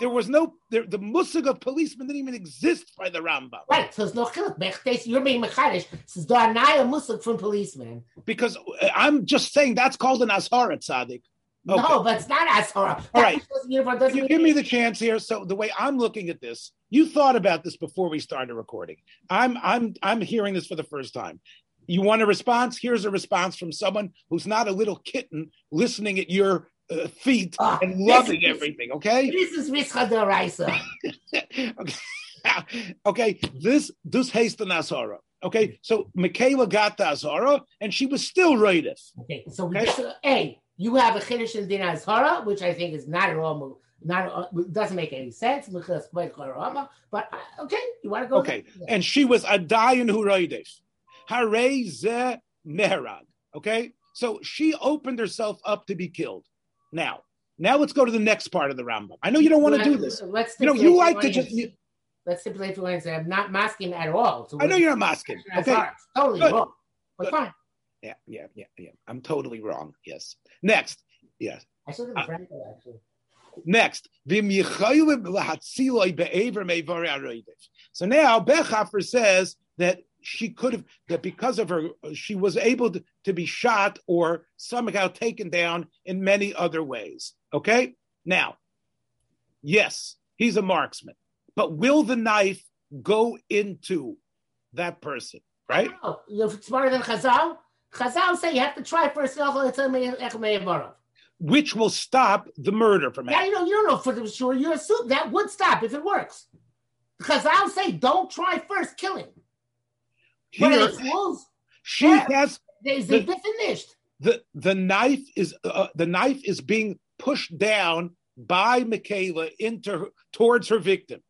There was no there, the musig of policeman didn't even exist by the Rambam. Right, so it's no chiluk. You're being mechadish. Says do anaya musig from policeman. Because uh, I'm just saying that's called an azhara tzaddik. No, but it's not Asura. All right. You give me the chance here. So the way I'm looking at this, you thought about this before we started recording. I'm I'm I'm hearing this for the first time. You want a response? Here's a response from someone who's not a little kitten listening at your uh, feet oh, and loving is, everything. Okay. This is Mishcha okay. okay. This this haste the Nasara. Okay. So Michaela got the Azara and she was still rated. Okay. So okay? Just, A you have a chiddush in din azhara, which I think is not at all not doesn't make any sense. But uh, okay, you want to go? Okay, and she was a roidesh. Hare ze merag. Okay, so she opened herself up to be killed. Now, now let's go to the next part of the Rambam. I know you don't want to do this. Let's you know you like to just. You, let's stipulate for say I'm not masking at all. So I know you're not masking. Okay, totally Good. wrong, but fine. Yeah, yeah, yeah, yeah. I'm totally wrong. Yes. Next. Yes. I should have uh, actually. Next, so now Bechhofer says that she could have that because of her she was able to, to be shot or somehow taken down in many other ways. Okay, now, yes, he's a marksman, but will the knife go into that person? Right? You're smarter than Chazal. Chazal say you have to try first. Which will stop the murder from Yeah, you know, you don't know for sure. You assume that would stop if it works. Chazal say don't try first killing. Here, she Yeah. has They The- they finished. the the knife is uh, the knife is being pushed down by Michaela into her, towards her victim.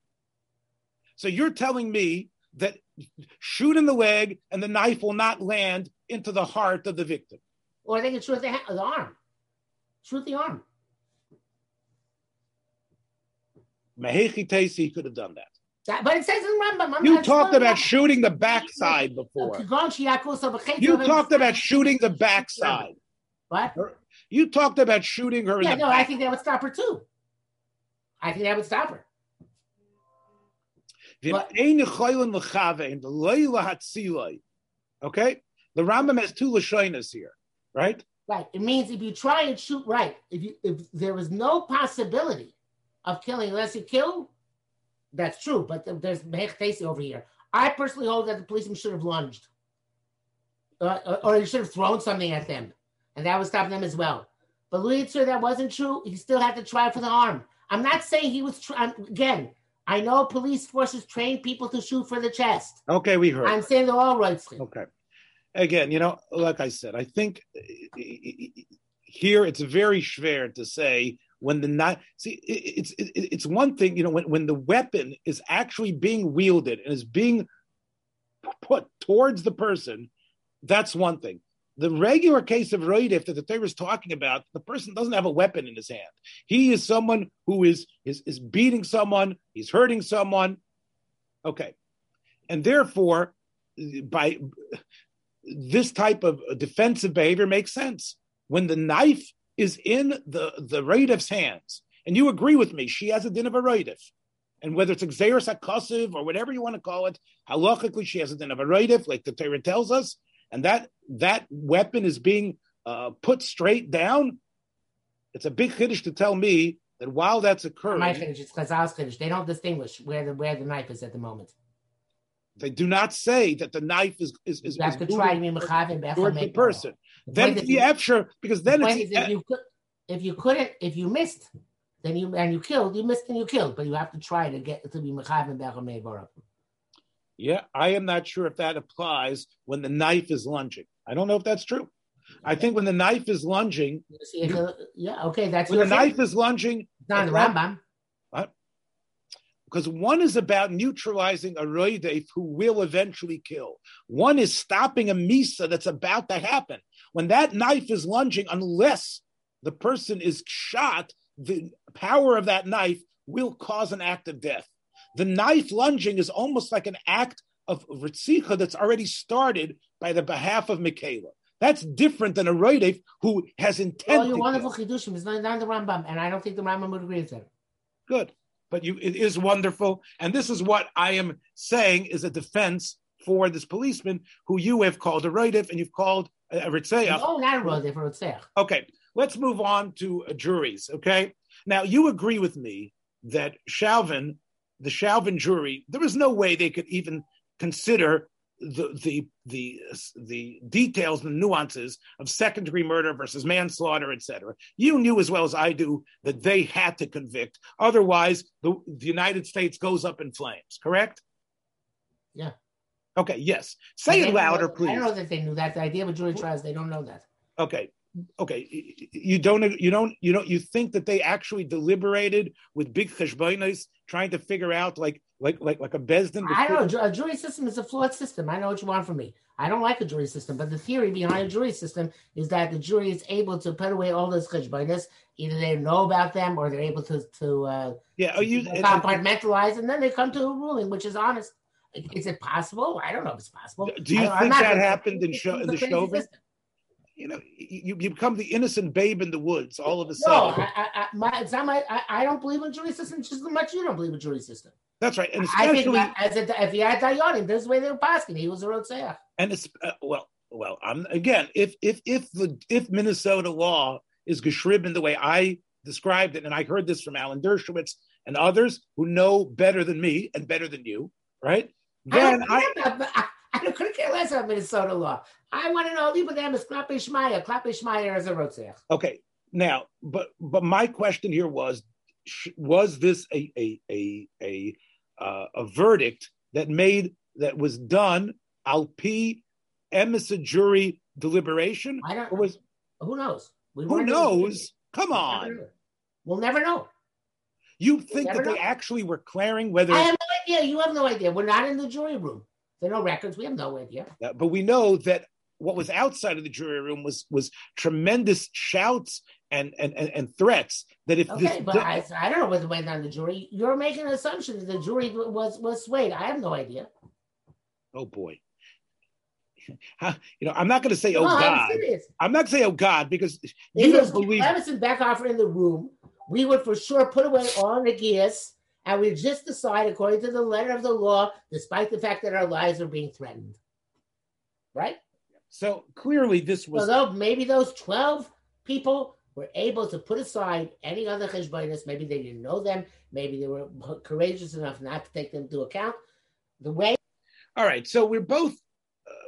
So you're telling me that shoot in the leg and the knife will not land into the heart of the victim. Or they can shoot the, the arm. Shoot the arm. Mehechi Tesi could have done that. That, but it says in Rambam. I'm You talked about shooting the backside before. You talked about shooting the backside. What? You talked about shooting her Yeah, no, I think that would stop her too. I think that would stop her. Okay? The Rambam has two Lashonas here, right? Right. It means if you try and shoot right, if you if there was no possibility of killing unless you kill, that's true. But there's Mehech Tesi over here. I personally hold that the policeman should have lunged. Uh, or, or he should have thrown something at them. And that would stop them as well. But Louis Yitzhak, that wasn't true. He still had to try for the arm. I'm not saying he was, tr- I'm- again, I know police forces train people to shoot for the chest. Okay, we heard. I'm saying they're all right. Okay. Again, you know, like I said, I think eh, eh, eh, here it's very schwer to say when the not see it's it's one thing you know when, when the weapon is actually being wielded and is being put towards the person that's one thing. The regular case of roidif that the Torah is talking about the person doesn't have a weapon in his hand. He is someone who is is is beating someone he's hurting someone. Okay. And therefore by this type of defensive behavior makes sense when the knife is in the the Raidif's hands, and you agree with me, she has a din of a Raidif. And whether it's Xeris Akosiv or whatever you want to call it, halachically she has a din of a Raidif, like the Torah tells us, and that that weapon is being uh, put straight down. It's a big chiddush to tell me that while that's occurring, My finish, it's Chazal's finish. They don't distinguish where the where the knife is at the moment. They do not say that the knife is is, is, You have is to try me mechav and towards the person. Then if the Efsher, because then it's if you could, if you couldn't, if you missed, then you and you killed, you missed and you killed, but you have to try to get to be mechav and bechamei baruch. Yeah, I am not sure if that applies when the knife is lunging. I don't know if that's true. I think when the knife is lunging, see, if you- Yeah, okay, that's when the your knife is lunging, It's not the Rambam. Because one is about neutralizing a roidef who will eventually kill. One is stopping a misa that's about to happen. When that knife is lunging, unless the person is shot, the power of that knife will cause an act of death. The knife lunging is almost like an act of ritzicha that's already started by the behalf of Michaela. That's different than a roidef who has intent. All to your wonderful chidushim is not, not the Rambam, and I don't think the Rambam would agree with that. Good. But you, it is wonderful. And this is what I am saying is a defense for this policeman who you have called a Raidif and you've called a Ritzayach. No, not a road there for Rotzeach. Okay, let's move on to uh, juries. Okay. Now, you agree with me that Chauvin, the Chauvin jury, there was no way they could even consider the the the the details and nuances of second degree murder versus manslaughter, etc. You knew as well as I do that they had to convict. Otherwise, the, the United States goes up in flames. Correct? Yeah. Okay. Yes. Say it louder, please. I don't know that they knew that. The idea of a jury trial is they don't know that. okay okay you don't you don't you don't you think that they actually deliberated with big cheshbonis trying to figure out like like like like a bezdin I don't know. A jury system is a flawed system. I know what you want from me. I don't like a jury system, but the theory behind a jury system is that the jury is able to put away all those cheshbonis. Either they know about them or they're able to to uh, yeah are you compartmentalize, and then they come to a ruling which is honest. Is it possible? I don't know if it's possible. Do you think that gonna- happened in it's Sho- in the Chauvin? system. You know, you, you become the innocent babe in the woods all of a sudden. No, I, I, my, it's not my, I, I don't believe in jury system just as much you don't believe in jury system. That's right, and especially I think as a, if you had Dayanim, this is the way they were passing. He was a Rotzeach. And it's uh, well, well, I'm again, if if if the if Minnesota law is geshrib in the way I described it, and I heard this from Alan Dershowitz and others who know better than me and better than you, right? Then I, I, I couldn't care less about Minnesota law. I want to know Liba them is Klape Shmaya. Klape Shmaya is a Rotzeach. Okay, now, but but my question here was, was this a a a a, uh, a verdict that made that was done al pi emissary jury deliberation? I don't. Was who knows? We who knows? Come on. We'll never know. You think we'll that know. they actually were clearing whether? I have no idea. You have no idea. We're not in the jury room. There are no records. We have no idea. Yeah, but we know that what was outside of the jury room was was tremendous shouts and and and, and threats that if okay, this, but I, I don't know what went on the jury. You're making an assumption that the jury was was swayed. I have no idea. Oh boy. you know, I'm not going to say, "Oh no, God." I'm, I'm, not saying, "Oh God," because you don't believe. Levinson back off in the room, we would for sure put away all the gears, and we just decide according to the letter of the law, despite the fact that our lives are being threatened. Right. So clearly, this was. Although maybe those twelve people were able to put aside any other cheshbonis, maybe they didn't know them, maybe they were courageous enough not to take them into account. The way. All right, so we're both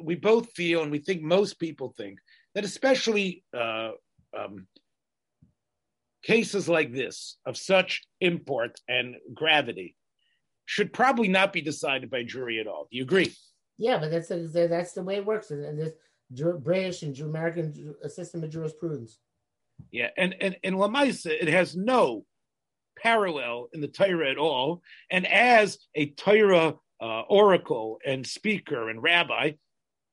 we both feel, and we think most people think, that especially uh, um, cases like this of such import and gravity should probably not be decided by jury at all. Do you agree? Yeah, but that's the, that's the way it works in this British and American system of jurisprudence. Yeah, and and in Lamaisa, it has no parallel in the Torah at all. And as a Torah uh, oracle and speaker and rabbi,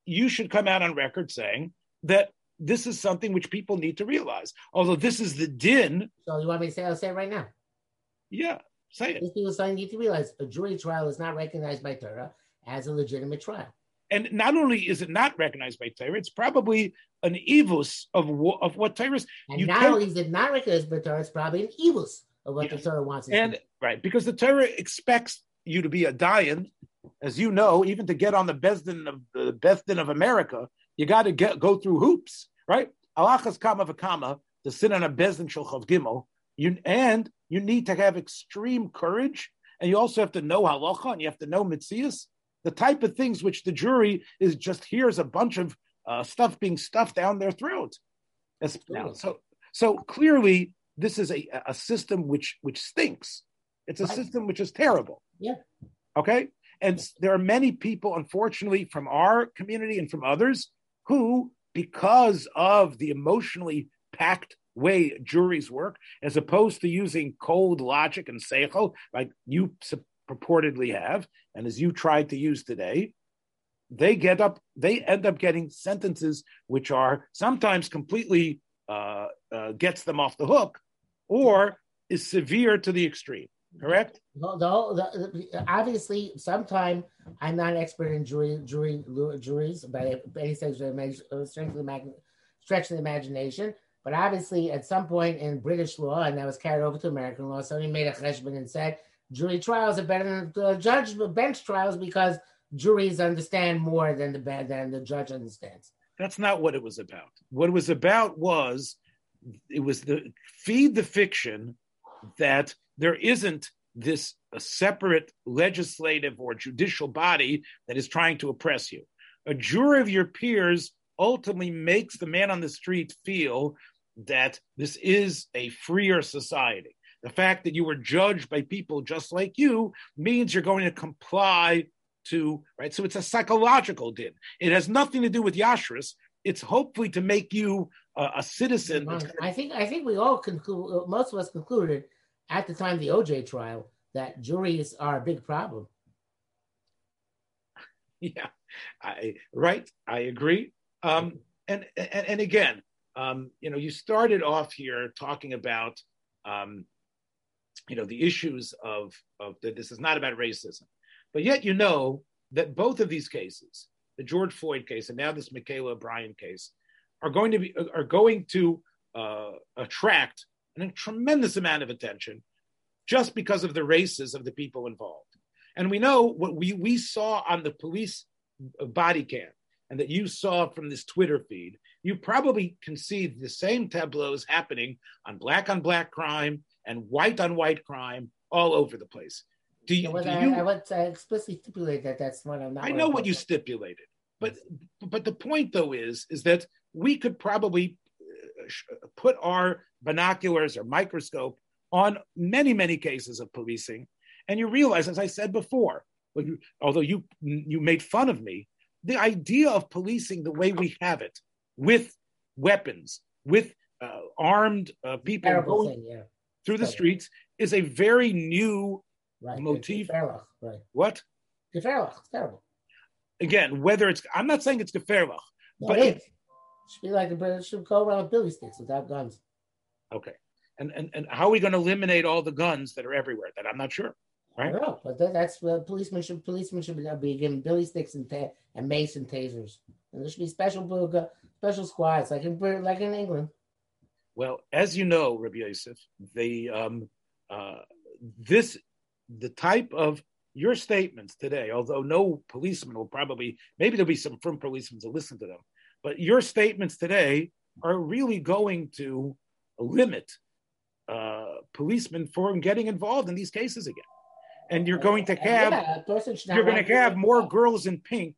you should come out on record saying that this is something which people need to realize. Although this is the din. So you want me to say? I'll say it right now. Yeah, say it. These people need to realize a jury trial is not recognized by Torah as a legitimate trial. And not only is it not recognized by Torah, it's probably an evus of of what Torah is. And you not only is it not recognized by Torah, it's probably an evus of what yes. the Torah wants. And right, because the Torah expects you to be a dayan as you know, even to get on the Besdin of the Besdin of America, you got to get go through hoops, right? Alachas kama v'kama to sit on a Besdin Shulchav Gimel, you and you need to have extreme courage, and you also have to know halacha, and you have to know mitzias, the type of things which the jury is just here's a bunch of uh, stuff being stuffed down their throat. Now, so so clearly, this is a, a system which which stinks. It's a system which is terrible. Yeah. Okay. And there are many people, unfortunately, from our community and from others who, because of the emotionally packed way juries work, as opposed to using cold logic and seichel, like you purportedly have, and as you tried to use today, they get up, they end up getting sentences which are sometimes completely uh, uh, gets them off the hook, or is severe to the extreme correct? No, no. The, the, obviously, sometime I'm not an expert in jury, jury, juries by any stretch of the, stretch of the imagination. But obviously, at some point in British law, and that was carried over to American law, somebody made a cheshbon and said jury trials are better than uh, judge bench trials because juries understand more than the than the judge understands. That's not what it was about. What it was about was it was the feed the fiction that there isn't this separate legislative or judicial body that is trying to oppress you. A jury of your peers ultimately makes the man on the street feel that this is a freer society. The fact that you were judged by people just like you means you're going to comply to, right? So it's a psychological din. It has nothing to do with Yashris. It's hopefully to make you a, a citizen. I think I think we all conclude, most of us concluded at the time of the OJ trial that juries are a big problem. Yeah, I right. I agree. Um, and, and and again, um, you know, you started off here talking about, um, you know, the issues of of that. This is not about racism, but yet you know that both of these cases, the George Floyd case and now this Michaela O'Brien case, are going to be are going to uh, attract a tremendous amount of attention just because of the races of the people involved. And we know what we, we saw on the police body cam and that you saw from this Twitter feed, you probably conceived the same tableaus happening on black on black crime and white on white crime all over the place. Do you? Yeah, do I, you I would uh, explicitly stipulate that that's what I'm not. I know what you stipulated, but but the point though is is that we could probably put our binoculars or microscope on many many cases of policing, and you realize, as I said before, although you you made fun of me, the idea of policing the way we have it with weapons, with uh, armed uh, people going thing, yeah. through the streets is a very new right. motif. Gefährlich, right. What? Terrible. Again, whether it's, I'm not saying it's gefährlich, No, but it. Should be like the British should go around with billy sticks without guns. okay. And, and, and how are we going to eliminate all the guns that are everywhere? That I'm not sure. Right. know, but that, that's what policemen should policemen should be, be given billy sticks and ta- and mace and tasers, and there should be special special squads like in Brit- like in England. Well, as you know, Rabbi Yosef, the um, uh, this the type of your statements today, although no policeman will probably maybe there'll be some from policemen to listen to them, but your statements today are really going to limit uh, policemen from getting involved in these cases again, and you're going to have yeah, a person should not you're going to have more girls in pink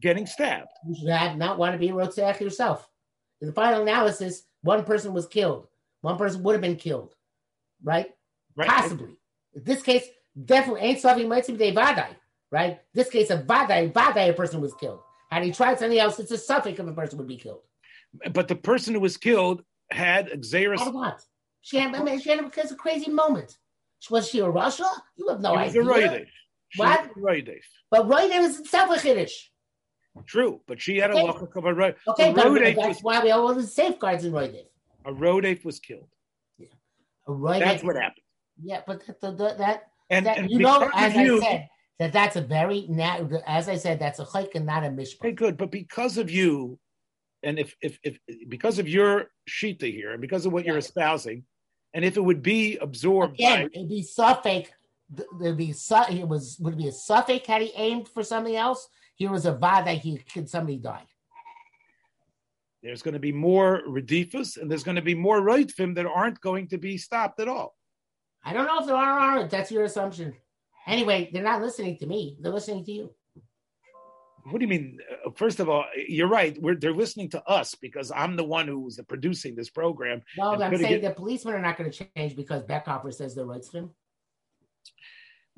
getting stabbed. You should have not want to be a yourself. In the final analysis, one person was killed. One person would have been killed, right? Right? Possibly. In this case, definitely ain't something might they vadai, right? This case, a vadai, vadai, a person was killed. Had he tried something else, it's a suffix of a person would be killed. But the person who was killed had Xeris. Out what? She had, I mean, she had because a crazy moment. Was she a Russia? You have no He was a idea. Roidesh. She What? was a Roidesh. But Roy was itself a Kiddush. True, but she had Okay. a lock of a road. Okay, but road that's was why we all the safeguards in Roy a road ape was killed. Yeah. A Roy That's what happened. Yeah, but that, the, that And, that, and you know, as you, I said, that that's a very na- as I said, that's a chayk and not a okay, mishpat. good, but because of you, and if if if because of your shita here, and because of what you're espousing, and if it would be absorbed Again, by it'd be suffix. There'd be su- it was would it be a suffix had he aimed for something else. Here was a vada. He could somebody died. there's going to be more redifus, and there's going to be more roitfim that aren't going to be stopped at all. I don't know if there are or aren't. That's your assumption. Anyway, they're not listening to me. They're listening to you. What do you mean? Uh, First of all, you're right. We're, they're listening to us because I'm the one who's producing this program. No, And I'm saying get- the policemen are not going to change because Bechhofer says they're right him.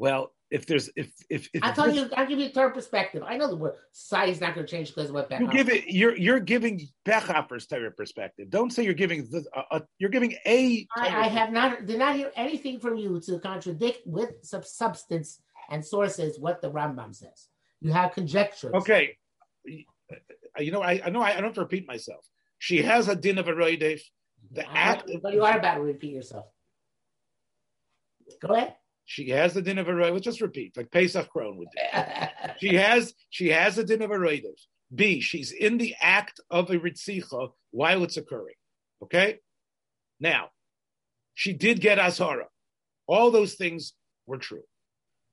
Well, if there's if if, if I'll tell you. I'll give you a third perspective. I know the word society's not going to change because of what you give it you're you're giving Bechhofer's Torah perspective. Don't say you're giving the uh, uh, you're giving a I, have not did not hear anything from you to contradict with sub- substance and sources what the Rambam says. You have conjectures. Okay, you know I, I know I, I don't have to repeat myself. She has a din of a roidesh. The I- act but you are about to repeat yourself. Go ahead. She has the din of a roidesh. Let's just repeat like Pesach Krohn would do. She has she has a din of a roidesh. B she's in the act of a ritzicha while it's occurring. Okay, now she did get azara. All those things were true.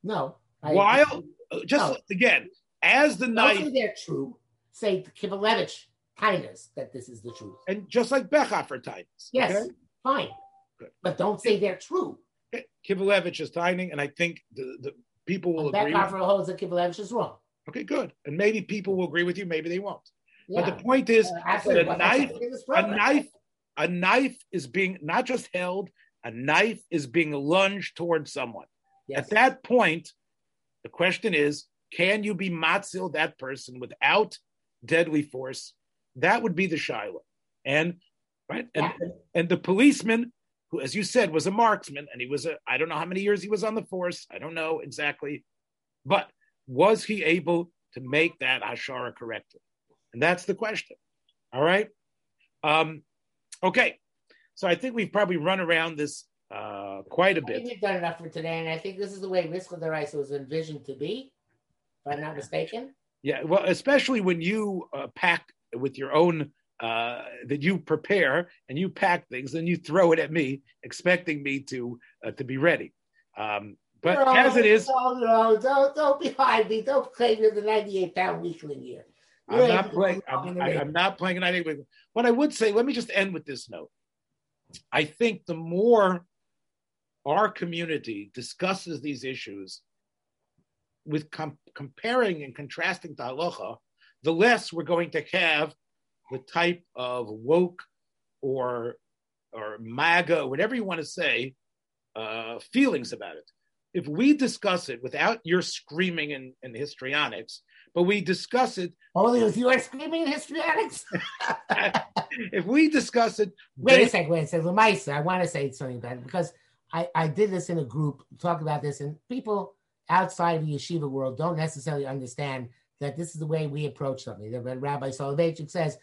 no. I- While uh, just No. again as the night they're true. Say Kivelevitz kindness that this is the truth. and just like Bechhofer times. Yes, Okay? fine. Good. But don't say they're true. Kivelevitz is timing, and I think the, the people will And agree. Bechhofer holds that Kivelevitz is wrong. Okay, good. And maybe people will agree with you, maybe they won't. Yeah. But the point is Uh, that a knife, something in this a knife, a knife is being not just held, a knife is being lunged towards someone. Yes. At that point, the question is, can you be matzil that person without deadly force? That would be the shiloh. And right, and, Yeah. and and the policeman, who, as you said, was a marksman, and he was a I don't know how many years he was on the force. I don't know exactly, but was he able to make that hashara correctly? And that's the question. All right. Um, okay. So I think we've probably run around this uh, quite a bit. think we've done enough for today, and I think this is the way Rischa D'Araisa was envisioned to be, if I'm not mistaken. Yeah, well, especially when you uh, pack with your own uh, that you prepare and you pack things and you throw it at me, expecting me to uh, to be ready. Um, but no, as it is, no, no, don't don't behind me. Don't claim you're the 98 pound weakling here. I'm not playing. I'm, I'm, not playing an idea. What I would say, let me just end with this note. I think the more our community discusses these issues with com- comparing and contrasting to halacha, the less we're going to have the type of woke or or MAGA, whatever you want to say, uh, feelings about it. If we discuss it without your screaming in, in histrionics, but we discuss it. Only with you are screaming in histrionics? if we discuss it. Wait a second, wait a second. Lamaisa, I want to say something about it because I, I did this in a group, talk about this, and people outside of the yeshiva world don't necessarily understand that this is the way we approach something. The Rabbi Soloveitchik says,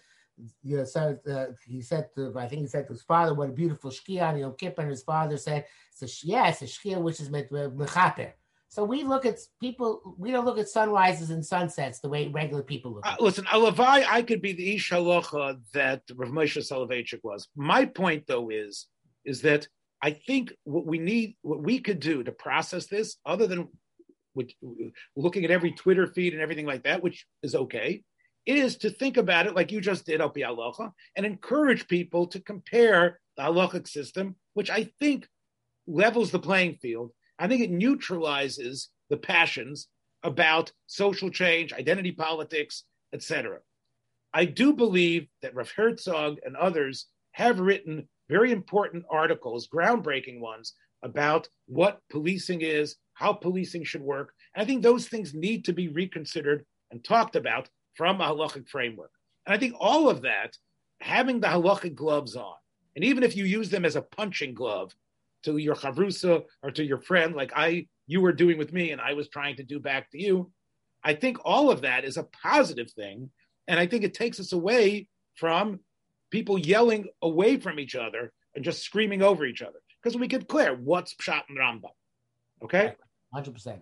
you know, so uh, he said to, I think he said to his father, what a beautiful shkia on Yom Kippur, and his father said, it's a, yeah, it's a shkia which is mechaper. So we look at people, we don't look at sunrises and sunsets the way regular people look. Uh, listen, Alavai, I could be the ish halacha that Rav Moshe Soloveitchik was. My point, though, is is that I think what we need, what we could do to process this, other than which, looking at every Twitter feed and everything like that, which is okay, is to think about it like you just did, Opi Halacha, and encourage people to compare the halachic system, which I think levels the playing field. I think it neutralizes the passions about social change, identity politics, etc. I do believe that Rav Herzog and others have written very important articles, groundbreaking ones, about what policing is, how policing should work. And I think those things need to be reconsidered and talked about from a halachic framework. And I think all of that, having the halachic gloves on, and even if you use them as a punching glove to your chavrusa or to your friend, like I you were doing with me and I was trying to do back to you, I think all of that is a positive thing. And I think it takes us away from people yelling away from each other and just screaming over each other. Because we get clear what's Pshat and Rambam. Okay? 100%.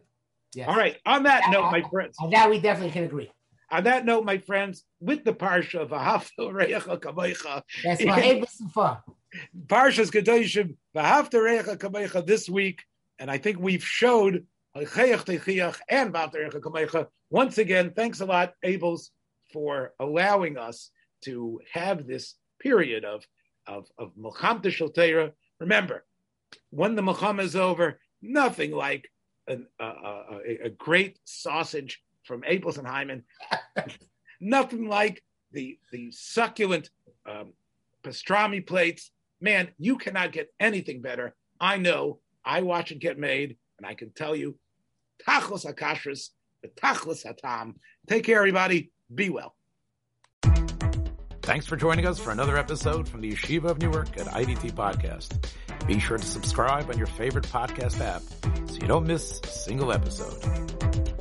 Yes. All right. On that note, my friends. On that, we definitely can agree. On that note, my friends, with the parsha of Ahafta Reyecha Kamecha. That's my Parshas Kedoshim V'Hafta Reyecha Kamecha this week, and I think we've showed and V'Hafta Reyecha Kamecha. Once again, thanks a lot, Abeles, for allowing us to have this period of of of Milcham Remember, when the Milcham is over, nothing like an, uh, uh, a, a, great sausage from Abeles and Heymann. Nothing like the the succulent um, pastrami plates. Man, you cannot get anything better. I know. I watch it get made, and I can tell you, tachlos akashris, the tachlos hatam. Take care, everybody. Be well. Thanks for joining us for another episode from the Yeshiva of Newark at IDT Podcast. Be sure to subscribe on your favorite podcast app so you don't miss a single episode.